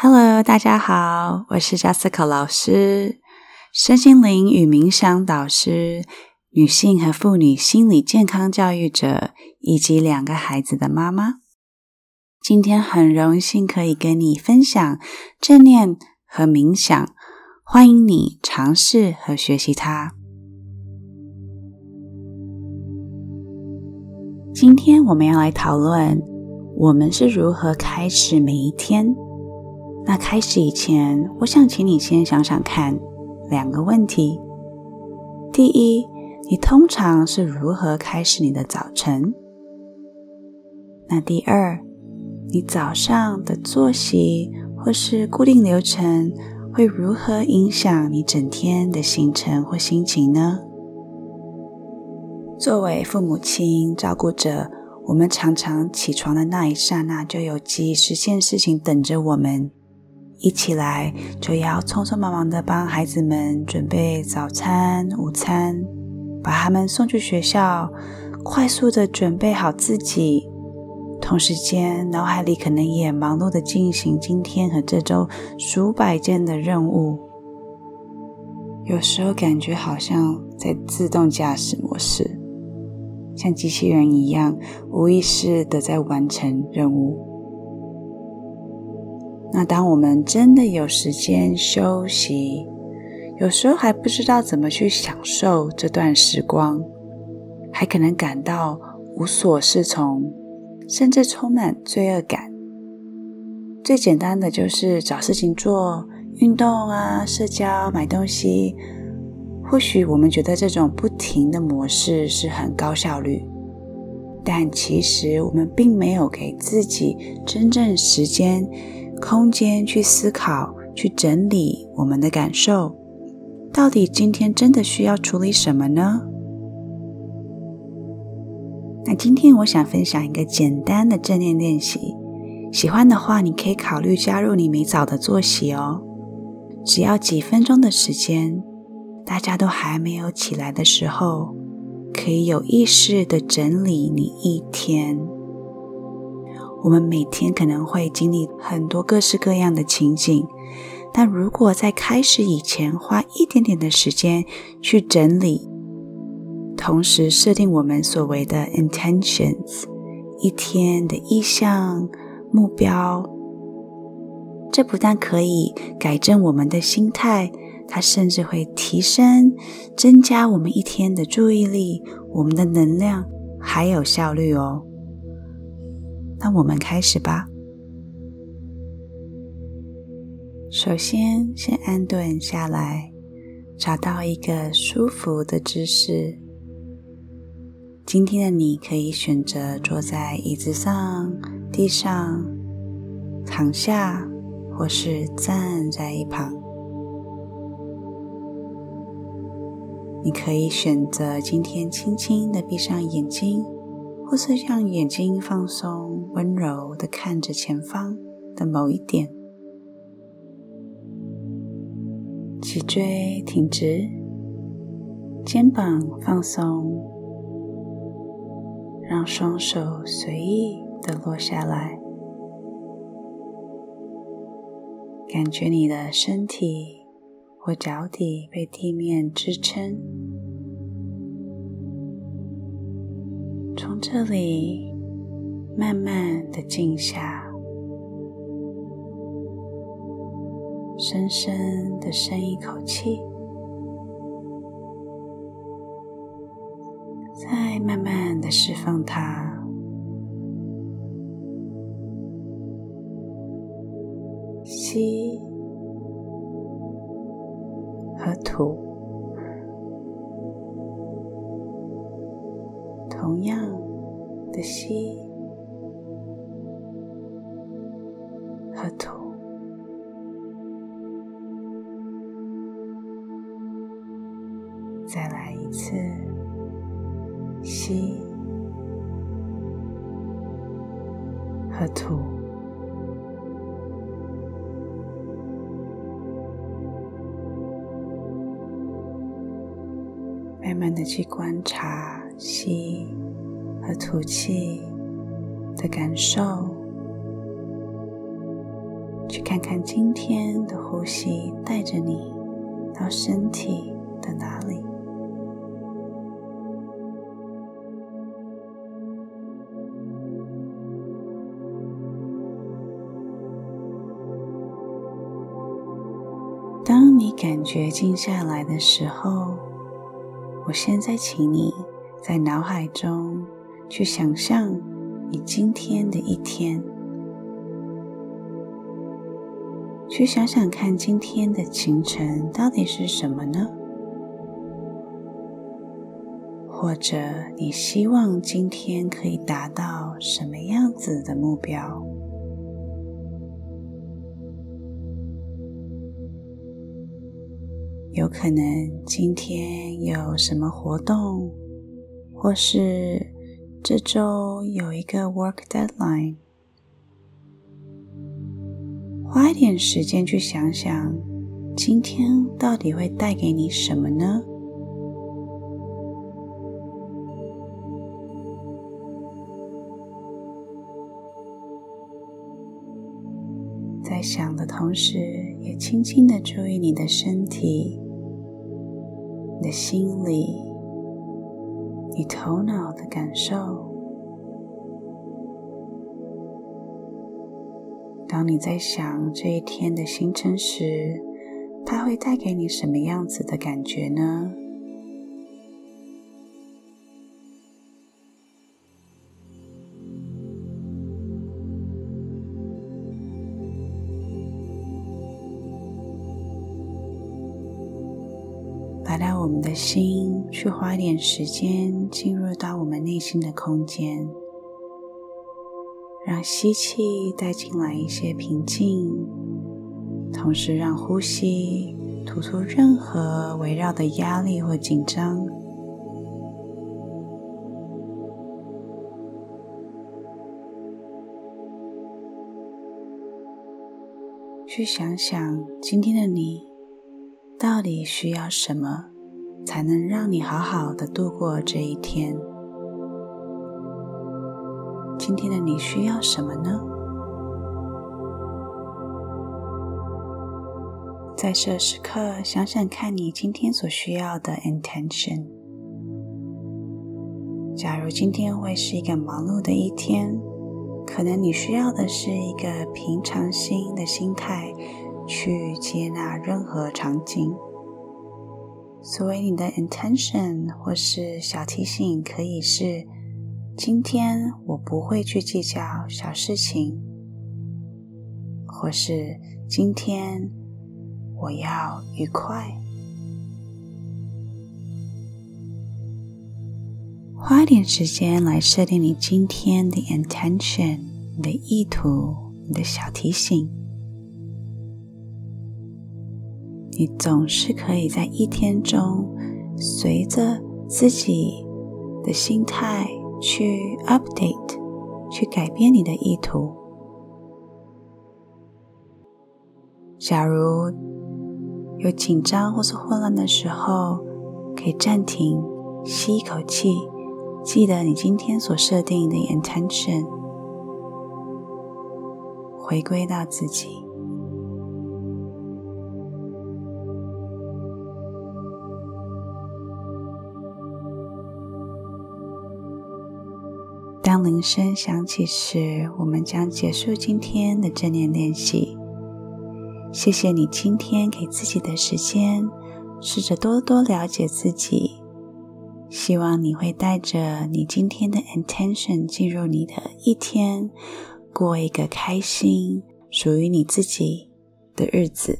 Hello，大家好，我是 Jessica 老师，身心灵与冥想导师，女性和妇女心理健康教育者，以及两个孩子的妈妈。今天很荣幸可以跟你分享正念和冥想，欢迎你尝试和学习它。今天我们要来讨论，我们是如何开始每一天。那开始以前，我想请你先想想看两个问题：第一，你通常是如何开始你的早晨？那第二，你早上的作息或是固定流程会如何影响你整天的行程或心情呢？作为父母亲、照顾者，我们常常起床的那一刹那，就有几十件事情等着我们。一起来就要匆匆忙忙的帮孩子们准备早餐、午餐，把他们送去学校，快速的准备好自己。同时间，脑海里可能也忙碌的进行今天和这周数百件的任务。有时候感觉好像在自动驾驶模式。像机器人一样无意识的在完成任务。那当我们真的有时间休息，有时候还不知道怎么去享受这段时光，还可能感到无所适从，甚至充满罪恶感。最简单的就是找事情做、运动啊、社交、买东西。或许我们觉得这种不停的模式是很高效率，但其实我们并没有给自己真正时间、空间去思考、去整理我们的感受。到底今天真的需要处理什么呢？那今天我想分享一个简单的正念练习，喜欢的话你可以考虑加入你每早的作息哦，只要几分钟的时间。大家都还没有起来的时候，可以有意识的整理你一天。我们每天可能会经历很多各式各样的情景，但如果在开始以前花一点点的时间去整理，同时设定我们所谓的 intentions，一天的意向目标，这不但可以改正我们的心态。它甚至会提升、增加我们一天的注意力、我们的能量还有效率哦。那我们开始吧。首先，先安顿下来，找到一个舒服的姿势。今天的你可以选择坐在椅子上、地上、躺下，或是站在一旁。你可以选择今天轻轻的闭上眼睛，或是让眼睛放松，温柔的看着前方的某一点。脊椎挺直，肩膀放松，让双手随意的落下来，感觉你的身体。或脚底被地面支撑，这里慢慢的静下，深深的深一口气，再慢慢的释放它，吸。和土，同样的吸和吐，再来一次吸和吐。慢慢的去观察吸和吐气的感受，去看看今天的呼吸带着你到身体的哪里。当你感觉静下来的时候，我现在请你在脑海中去想象你今天的一天，去想想看今天的行程到底是什么呢？或者你希望今天可以达到什么样子的目标？有可能今天有什么活动，或是这周有一个 work deadline，花一点时间去想想，今天到底会带给你什么呢？在想的同时，也轻轻的注意你的身体。你的心里，你头脑的感受。当你在想这一天的行程时，它会带给你什么样子的感觉呢？来到我们的心，去花点时间进入到我们内心的空间，让吸气带进来一些平静，同时让呼吸吐出任何围绕的压力或紧张。去想想今天的你。到底需要什么，才能让你好好的度过这一天？今天的你需要什么呢？在这时刻，想想看你今天所需要的 intention。假如今天会是一个忙碌的一天，可能你需要的是一个平常心的心态。去接纳任何场景。所谓你的 intention 或是小提醒，可以是：今天我不会去计较小事情，或是今天我要愉快。花一点时间来设定你今天的 intention，你的意图，你的小提醒。你总是可以在一天中，随着自己的心态去 update，去改变你的意图。假如有紧张或是混乱的时候，可以暂停，吸一口气，记得你今天所设定的 intention，回归到自己。铃声响起时，我们将结束今天的正念练习。谢谢你今天给自己的时间，试着多多了解自己。希望你会带着你今天的 intention 进入你的一天，过一个开心、属于你自己的日子。